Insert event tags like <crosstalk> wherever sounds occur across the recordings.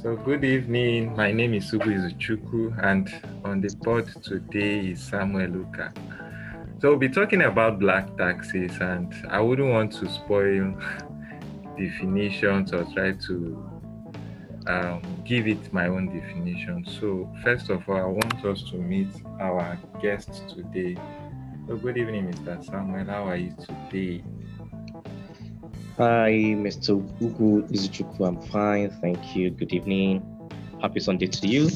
So good evening. My name is Subu Izuchuku, and on the pod today is Samuel Luka. So we'll be talking about black taxes, and I wouldn't want to spoil <laughs> definitions or try to um, give it my own definition. So first of all, I want us to meet our guest today. So good evening, Mr. Samuel. How are you today? Hi, Mr. Ugu Izuchuku. I'm fine. Thank you. Good evening. Happy Sunday to you.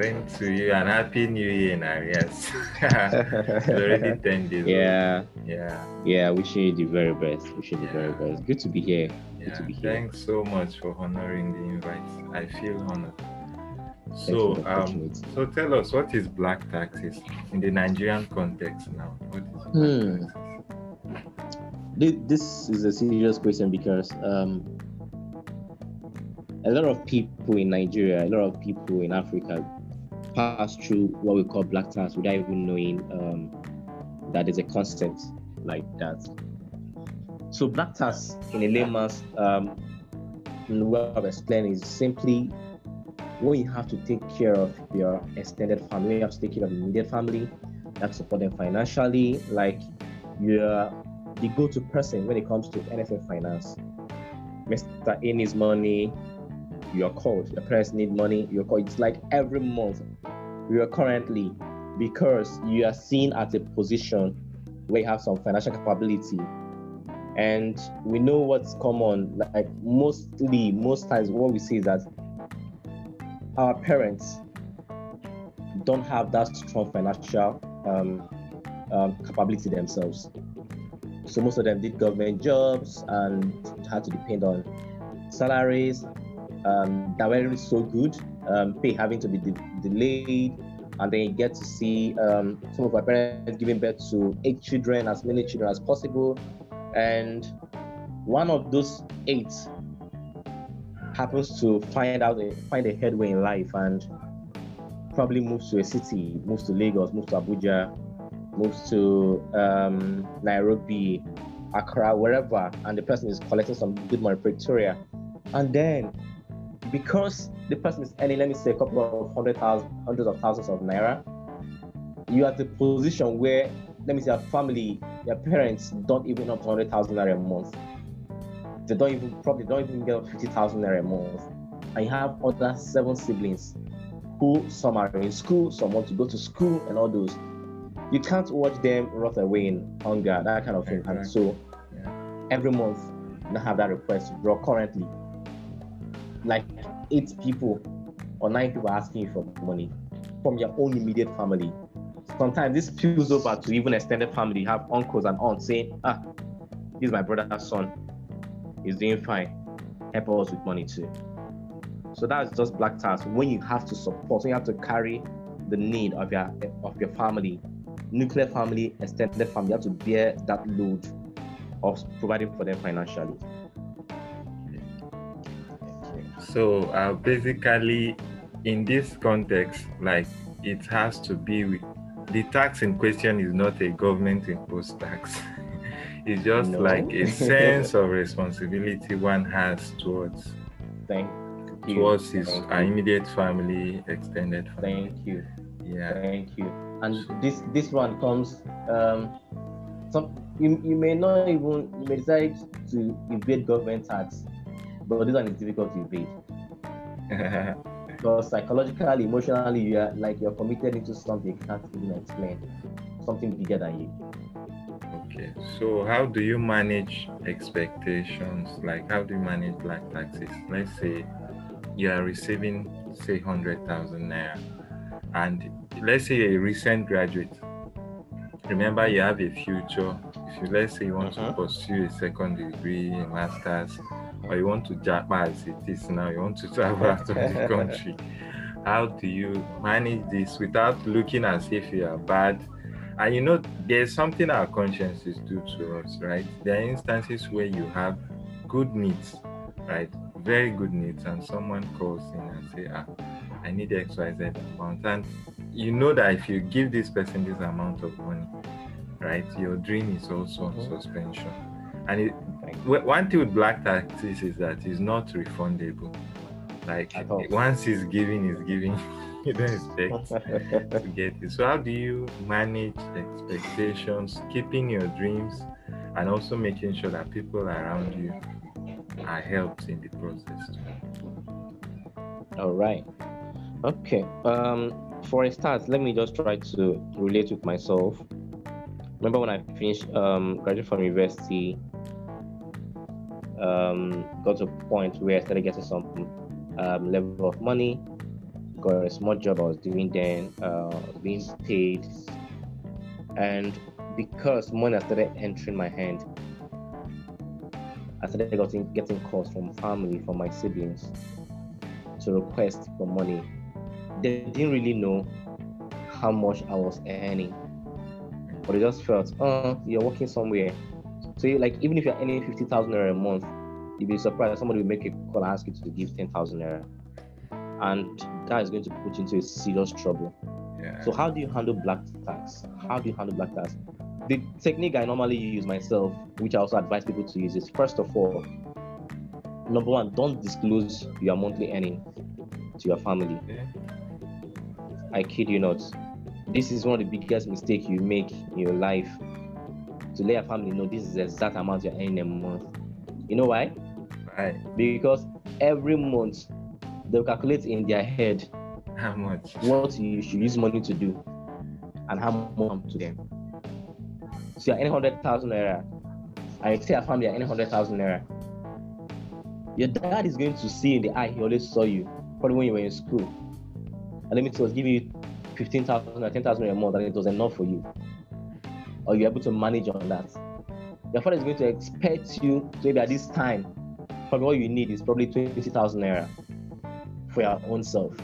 Same to you and happy new year now. Yes. <laughs> it's already <laughs> 10 days. Yeah. Old. Yeah. Yeah. Wishing you the very best. Wishing you Yeah. the very best. Good to be here. Yeah. to be here. Thanks so much for honoring the invite. I feel honored. Thanks So, um, so tell us what is black taxes in the Nigerian context now? What is black Hmm. taxes? Thi- This is a serious question because um, a lot of people in Nigeria, a lot of people in Africa pass through what we call black tax without even knowing um, that there's a concept like that. So black tax in a layman's um, way of explaining is simply when you have to take care of your extended family, you have to take care of your immediate family, you have support them financially, like you're the go-to person when it comes to NFA finance. Mr. A needs money, you're called. Your parents need money, you're called. It's like every month you are currently because you are seen at a position where you have some financial capability. And we know what's common, like mostly, most times what we see is that our parents don't have that strong financial um, um, capability themselves. So most of them did government jobs and had to depend on salaries um, that weren't so good, um, pay having to be de- delayed, and then you get to see um, some of our parents giving birth to eight children, as many children as possible, and one of those eight happens to find out find a headway in life and probably moves to a city, moves to Lagos, moves to Abuja, moves to um, Nairobi, Accra, wherever, and the person is collecting some good money, Pretoria, and then because the person is earning, let me say, a couple of hundred thousand, hundreds of thousands of naira, you are at the position where, let me say, your family, your parents don't even hundred thousand naira a month. They don't even probably don't even get fifty thousand naira a month, and you have other seven siblings who some are in school, some want to go to school, and all those you can't watch them rot away in hunger, that kind of thing. And so Yeah. every month you have that request to draw currently. Like eight people or nine people are asking you for money from your own immediate family. Sometimes this spills over to even extended family. You have uncles and aunts saying, ah, this is my brother's son. He's doing fine. Help us with money too. So that's just black tax. When you have to support, when you have to carry the need of your of your family, nuclear family, extended family, have to bear that load of providing for them financially. So uh, basically, in this context, like it has to be with the tax in question is not a government imposed tax. <laughs> it's just No. like a sense of responsibility one has towards Thank you. towards his Thank uh, you. immediate family, extended family. Thank you. Yeah. Thank you. And this this one comes um some you, you may not even you may decide to evade government tax, but this one is difficult to evade. <laughs> Because psychologically, emotionally, you are like you're committed into something you can't even explain. Something bigger than you. okay. So how do you manage expectations? Like how do you manage black taxes? Let's say you are receiving say hundred thousand naira, and let's say you're a recent graduate. Remember, you have a future. If you let's say you want to Mhm. pursue a second degree, a master's, or you want to japa as it is now, you want to <laughs> travel out of the country. How do you manage this without looking as if you are bad? And you know, there's something our consciences do to us, right? There are instances where you have good needs, right? Very good needs, and someone calls in and say, ah, I need XYZ amount. And you know that if you give this person this amount of money, right, your dream is also on Mhm. suspension. And it, one thing with black taxes is that it's not refundable. Like once he's giving, he's giving. <laughs> you don't expect <laughs> to get it. So how do you manage expectations, keeping your dreams, and also making sure that people around you are helped in the process? All right. Okay. Um, for a start, let me just try to relate with myself. Remember when I finished um, graduated from university, um, got to a point where I started getting some um, level of money, got a small job I was doing then, uh, being paid, and because money started entering my hand, I started getting getting calls from family, from my siblings, to request for money. They didn't really know how much I was earning, but they just felt, oh, you're working somewhere. So, you, like, even if you're earning fifty thousand naira a month, you'd be surprised somebody will make a call and ask you to give ten thousand naira, and that is going to put you into a serious trouble. Yeah. So how do you handle black tax? How do you handle black tax? The technique I normally use myself, which I also advise people to use, is first of all, number one, don't disclose your monthly earning to your family. yeah. I kid you not. This is one of the biggest mistakes you make in your life. To let your family know this is the exact amount you're earning a month. You know why? Right. Because every month they'll calculate in their head How much? what you should use money to do and how much to them. So you're earning hundred thousand naira, and you tell your family you're earning hundred thousand naira. Your dad is going to see in the eye he always saw you, probably when you were in school. And let me tell you, give you fifteen thousand or ten thousand naira more than it was enough for you. Or you're able to manage on that. Your father is going to expect you to maybe at this time, probably what you need is probably twenty thousand naira for your own self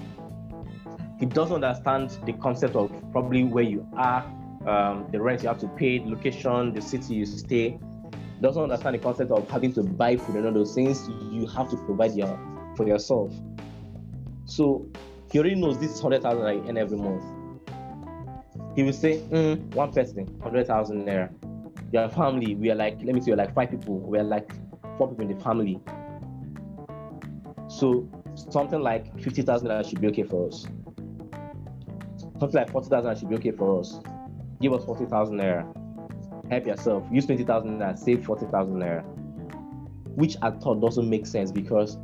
he doesn't understand the concept of probably where you are, um, the rent you have to pay, location, the city you stay. Doesn't understand the concept of having to buy food and all those things you have to provide your for yourself. So he already knows this hundred thousand I earn every month. He will say, mm, one person, hundred thousand naira. Your family, we are like, let me say, we're like five people. We are like four people in the family. So something like fifty thousand naira should be okay for us something like 40,000 should be okay for us. Give us 40,000 naira. Help yourself. Use 20,000 naira, save 40,000 naira. Which I thought doesn't make sense because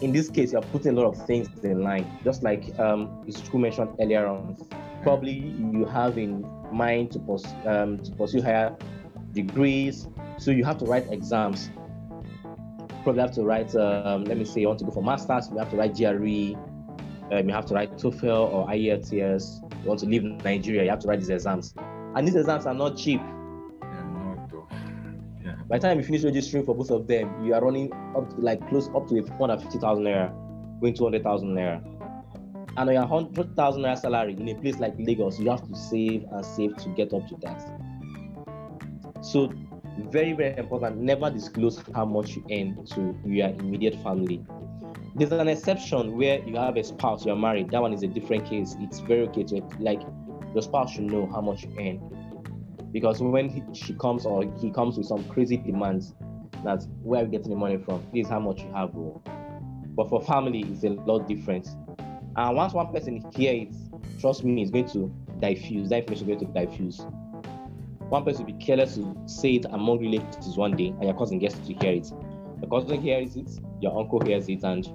in this case, you're putting a lot of things in line. Just like um, school mentioned earlier on, probably you have in mind to, pers- um, to pursue higher degrees. So you have to write exams. Probably have to write, um, let me say, you want to go for masters, you have to write GRE, um, you have to write TOEFL or IELTS. You want to leave Nigeria, you have to write these exams. And these exams are not cheap. By the time you finish registering for both of them, you are running up to like close up to a 150,000 naira, going 200,000 naira. And on your 100,000 naira salary in a place like Lagos, you have to save and save to get up to that. So, very, very important. Never disclose how much you earn to your immediate family. There's an exception where you have a spouse, you're married. That one is a different case. It's very okay to like your spouse should know how much you earn. Because when he, she comes or he comes with some crazy demands, that's where are getting the money from? This is how much you have, bro. But for family, it's a lot different. And once one person hears it, trust me, it's going to diffuse. That information is going to diffuse. One person will be careless to say it among relatives one day, and your cousin gets to hear it. Your cousin hears it, your uncle hears it, and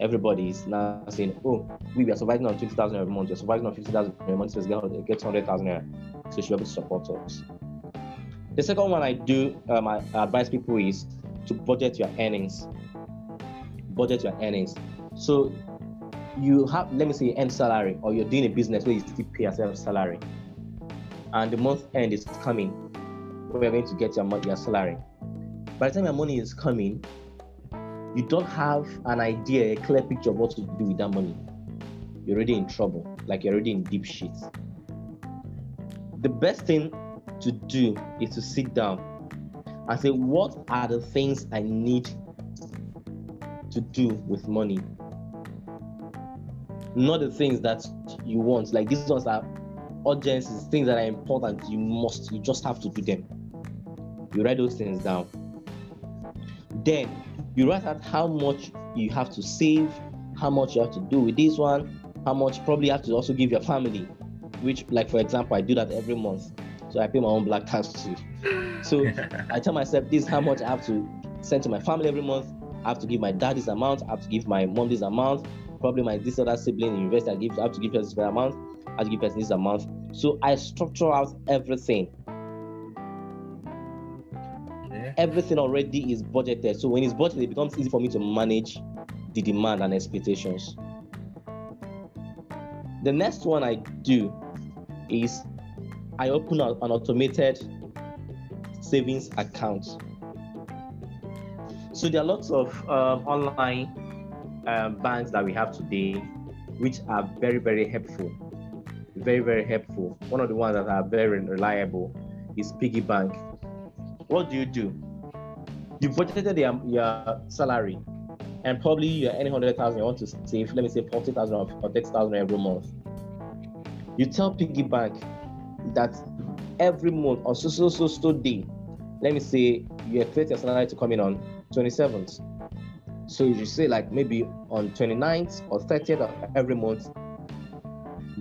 everybody is now saying, "Oh, we are surviving on twenty thousand every month. You're surviving on fifty thousand every month. Get get hundred thousand so she'll be able to support us." The second one I do, um, I advise people is to budget your earnings. Budget your earnings. So you have, let me say, end salary, or you're doing a business where you still pay yourself salary, and the month end is coming, you're going to get your your salary. By the time your money is coming, you don't have an idea, a clear picture of what to do with that money. You're already in trouble, like you're already in deep shit. The best thing to do is to sit down and say, What are the things I need to do with money? Not the things that you want, like these ones are urgencies, things that are important. You must, you just have to do them. You write those things down. Then you write out how much you have to save, how much you have to do with this one, how much probably you have to also give your family, which, like for example, I do that every month. So I pay my own black tax too. So <laughs> I tell myself this is how much I have to send to my family every month. I have to give my dad this amount. I have to give my mom this amount. Probably my this other sibling in university, I give I have to give her this amount. I have to give her this amount. So I structure out everything. Okay. Everything already is budgeted. So when it's budgeted, it becomes easy for me to manage the demand and expectations. The next one I do is I open an automated savings account. So there are lots of um, online um, banks that we have today, which are very, very helpful. Very, very helpful. One of the ones that are very reliable is Piggy Bank. What do you do? You budgeted your, your salary, and probably you're earning hundred thousand. You want to save, let me say, forty thousand or thirty thousand every month. You tell Piggy Bank that every month on so so so so day, let me say you expect your salary to come in on 27th. So you say like maybe on 29th or 30th of every month,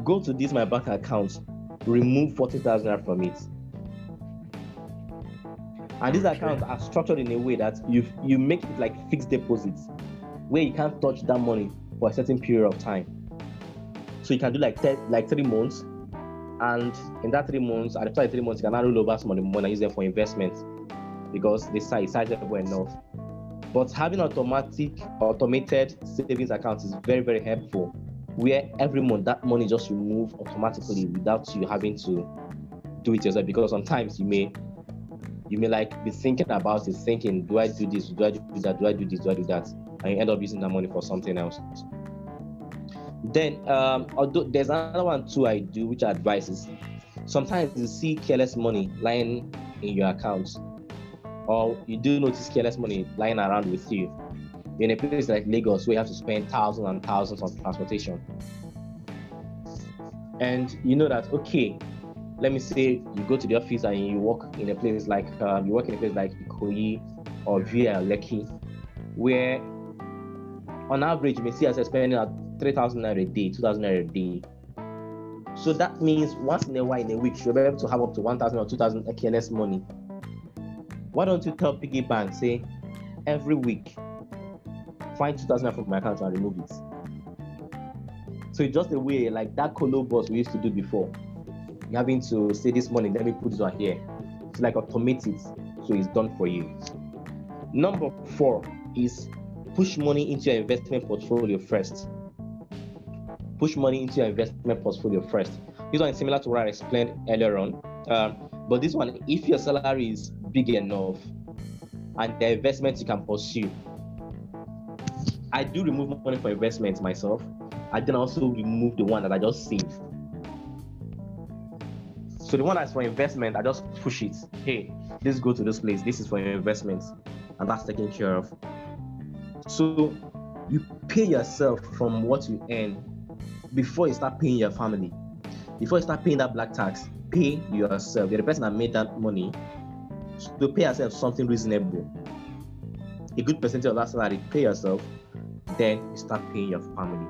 go to this my bank account, remove 40,000 naira from it. And these Okay. accounts are structured in a way that you you make it like fixed deposits, where you can't touch that money for a certain period of time. So you can do like te- like three months, and in that three months, the three months, you can now roll over some of the money and use them for investments because the size is sizable enough. But having automatic automated savings accounts is very very helpful, where every month that money just remove automatically without you having to do it yourself. Because sometimes you may you may like be thinking about it, thinking, do I do this? Do I do that? Do I do this? Do I do that? And you end up using that money for something else. Then, um, although there's another one too I do, which advises. Sometimes you see careless money lying in your account, or you do notice careless money lying around with you. In a place like Lagos, where you have to spend thousands and thousands on transportation, and you know that okay, let me say you go to the office and you work in a place like um, you work in a place like Ikoyi or Via Lekki, where on average you may see us spending at 3,000 naira a day, 2,000 naira a day. So that means once in a while in a week, you'll be able to have up to 1,000 or 2,000 KNS money. Why don't you tell Piggy Bank, say, every week, find 2,000 naira from my account and remove it? So it's just a way, like that colo boss we used to do before. You're having to say this money, let me put this one here. To like automate it, so it's done for you. Number four is push money into your investment portfolio first. Push money into your investment portfolio first. This one is similar to what I explained earlier on. Um, but this one, if your salary is big enough and the investments you can pursue, I do remove money for investments myself. I then also remove the one that I just saved. So the one that's for investment, I just push it. Hey, this go to this place. This is for investments, and that's taken care of. So you pay yourself from what you earn before you start paying your family. Before you start paying that black tax, pay yourself. You're the person that made that money. So to pay yourself something reasonable. A good percentage of that salary, pay yourself, then you start paying your family.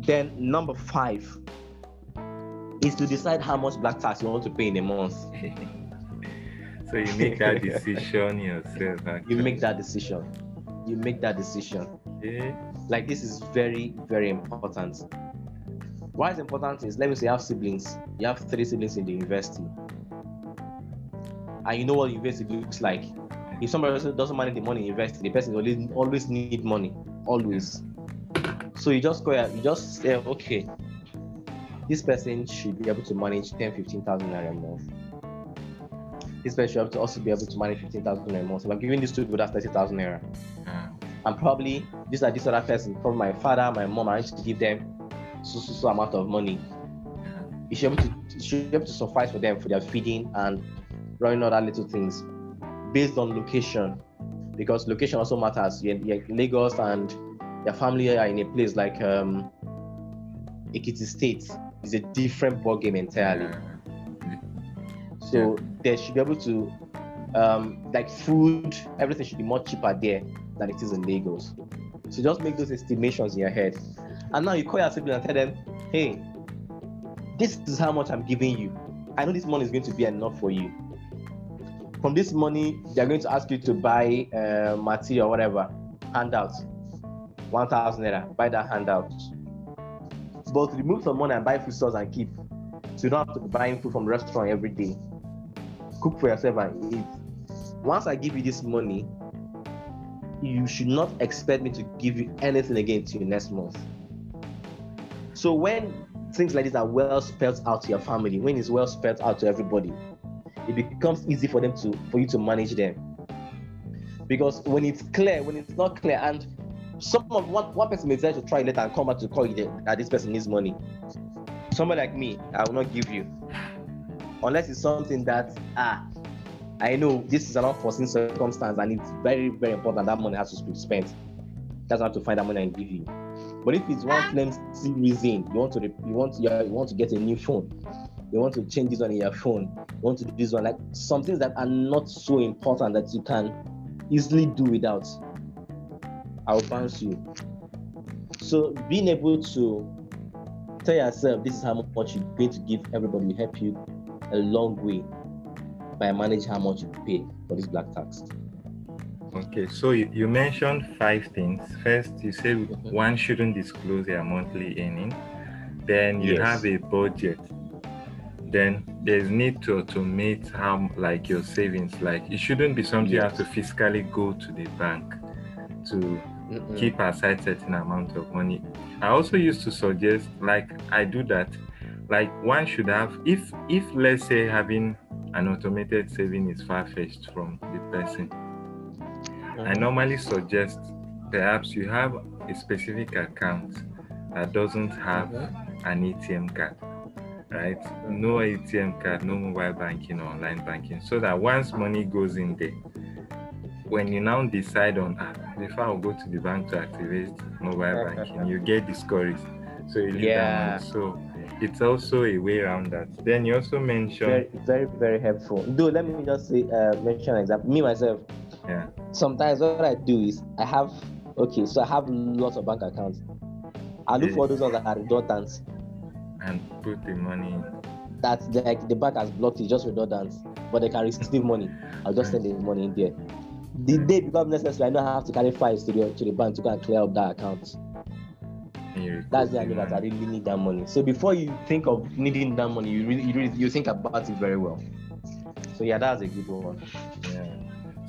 Then number five is to decide how much black tax you want to pay in a month. <laughs> so you make that decision yourself. You make that decision. You make that decision. Like this is very very important. Why it's important is let me say you have siblings. You have three siblings in the university. And you know what university looks like. If somebody doesn't manage the money in university the person always always need money. Always. So you just go you just say okay this person should be able to manage 10 15000 naira a month. This person should also be able to manage 15000 naira a month. If i'm giving this two people that's 30000 naira and probably this are this other person from my father, my mom, I used to give them so so so amount of money. You should be able to it should be able to suffice for them for their feeding and running other little things based on location, because location also matters. You're, you're in Lagos and your family are in a place like um Ekiti State is a different ball game entirely. So they should be able to um like food, everything should be much cheaper there than it is in Lagos. So just make those estimations in your head. And now you call your sibling and tell them, hey, this is how much I'm giving you. I know this money is going to be enough for you. From this money, they're going to ask you to buy uh, material, whatever, handout, 1,000 naira, buy that handout. But remove some money and buy food stores and keep. So you don't have to be buying food from the restaurant every day. Cook for yourself and eat. Once I give you this money, you should not expect me to give you anything again to you next month. So when things like this are well spelled out to your family, when it's well spelled out to everybody, it becomes easy for them to for you to manage them. Because when it's clear, when it's not clear, and some of one, one person may decide to try later and come back to call you that this person needs money. Somebody like me, I will not give you. Unless it's something that ah, I know this is an unforeseen circumstance and it's very, very important that money has to be spent. That's how to find that money and give you. But if it's one ah. flimsy reason, you want to you want you want to get a new phone, you want to change this one in your phone, you want to do this one, like some things that are not so important that you can easily do without. I'll bounce you. So being able to tell yourself this is how much you're going to give everybody will help you a long way by manage how much you pay for this black tax. Okay, so you, you mentioned five things. First, you said mm-hmm. one shouldn't disclose their monthly earning. Then you yes. have a budget. Then there's need to automate how like your savings. Like it shouldn't be something yes. you have to physically go to the bank to mm keep aside certain amount of money. I also used to suggest, like I do that, like one should have if if let's say having an automated saving is far fetched from the person. I uh-huh. normally suggest perhaps you have a specific account that doesn't have uh-huh. an ATM card, right? Uh-huh. No ATM card, no mobile banking or online banking, so that once money goes in there, when you now decide on, ah, if I will go to the bank to activate mobile banking, you get discouraged. So you leave yeah. that So it's also a way around that. Then you also mentioned very, very, very helpful. Do let me just say, uh, mention an example. Me myself, yeah. Sometimes what I do is I have okay, so I have lots of bank accounts. I look for those ones that are redundant. And put the money. That like the bank has blocked it, just redundant, but they can receive money. I'll just send the money in there. The day becomes necessary, I know I have to carry files to the to the bank to go and clear up that account. That's the idea that I really need that money. So before you think of needing that money, you really you, really, you think about it very well. So yeah, that's a good one. Yeah.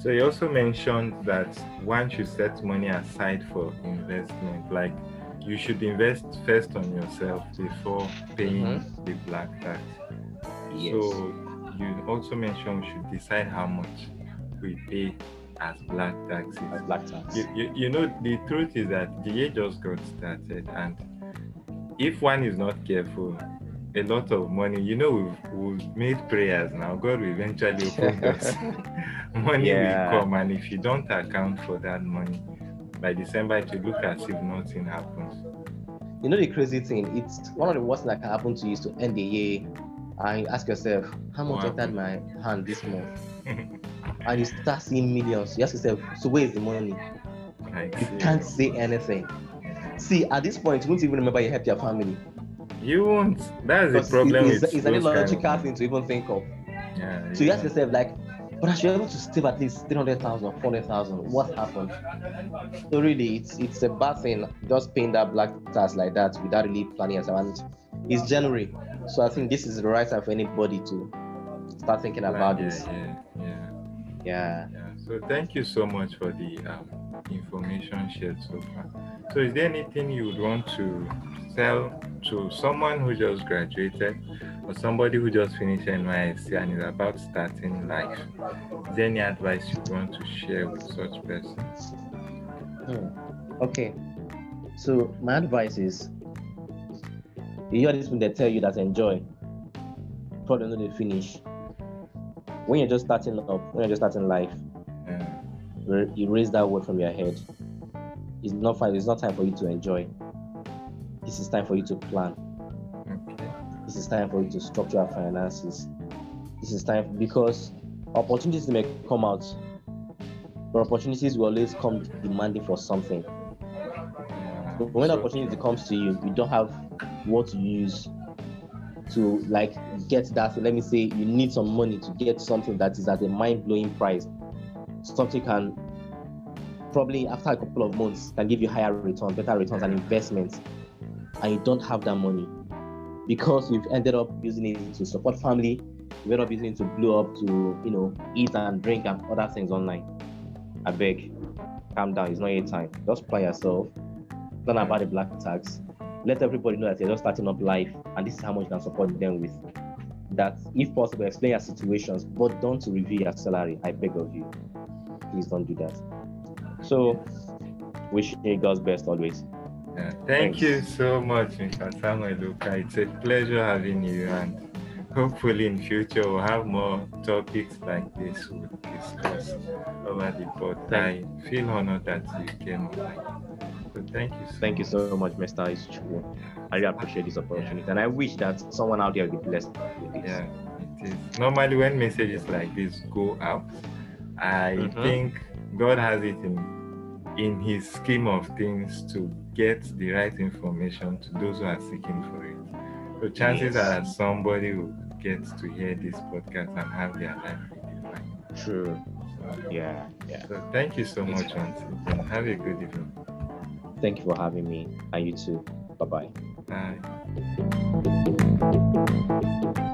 So you also mentioned that one should set money aside for investment. Like you should invest first on yourself before paying mm-hmm. the black tax. Yes. So you also mentioned we should decide how much we pay as black taxes. As black tax. You, you, you know the truth is that the year just got started and if one is not careful, a lot of money. You know, we've, we've made prayers now. God will eventually open <laughs> us. <laughs> money yeah. will come, and if you don't account for that money, by December it will look as if nothing happens. You know the crazy thing? It's one of the worst that can happen to you is to end the year and ask yourself, how much entered my hand this month? <laughs> and you start seeing millions. You ask yourself, so where is the money? I you see. can't say anything. See, at this point, you won't even remember you helped your family. You won't. That's the problem. It's, it's an illogical kind of thing to even think of. Yeah, so you ask yourself, like, but I should be able to save at least 300,000 or 400,000. What happened? So, really, it's it's a bad thing just paying that black tax like that without really planning yourself. And it's January. So, I think this is the right time for anybody to start thinking about yeah, this. Yeah, yeah. Yeah. Yeah. So, thank you so much for the um, information shared so far. So, is there anything you would want to tell to someone who just graduated or somebody who just finished NYSC and is about starting life? Is there any advice you want to share with such person? Hmm. Okay. So my advice is you hear this when they tell you that enjoy, probably not they finish. When you're just starting up, when you're just starting life, yeah. you raise that word from your head. It's not fine. It's not time for you to enjoy this is time for you to plan. Okay. This is time for you to structure your finances. This is time because opportunities may come out but opportunities will always come demanding for something. But when So- opportunity comes to you, you don't have what to use to like get that. Let me say you need some money to get something that is at a mind-blowing price. Something can probably after a couple of months can give you higher returns, better returns, and investments, and you don't have that money because you've ended up using it to support family, you ended up using it to blow up to you know eat and drink and other things online. I beg, calm down. It's not your time. Just plan yourself. Plan about the black tax. Let everybody know that you're just starting up life, and this is how much you can support them with. That, if possible, explain your situations, but don't review your salary. I beg of you. Please don't do that. So, wish you God's best always. Yeah, thank Thanks. you so much, Mr. Samuel Luka. It's a pleasure having you, and hopefully in future we'll have more topics like this we'll discuss over the pod. I feel honored that you came thank you. So Thank you so much, Mr. True. I really appreciate this opportunity, and I wish that someone out there will be blessed with this. Yeah, it is. Normally, when messages like this go out, I Mhm. think God has it in in His scheme of things to get the right information to those who are seeking for it. So chances Yes. are that somebody will get to hear this podcast and have their life redefined. True. So, Yeah. Yeah. so thank you so much again. Have a good evening. Thank you for having me, and you too. Bye bye. Bye.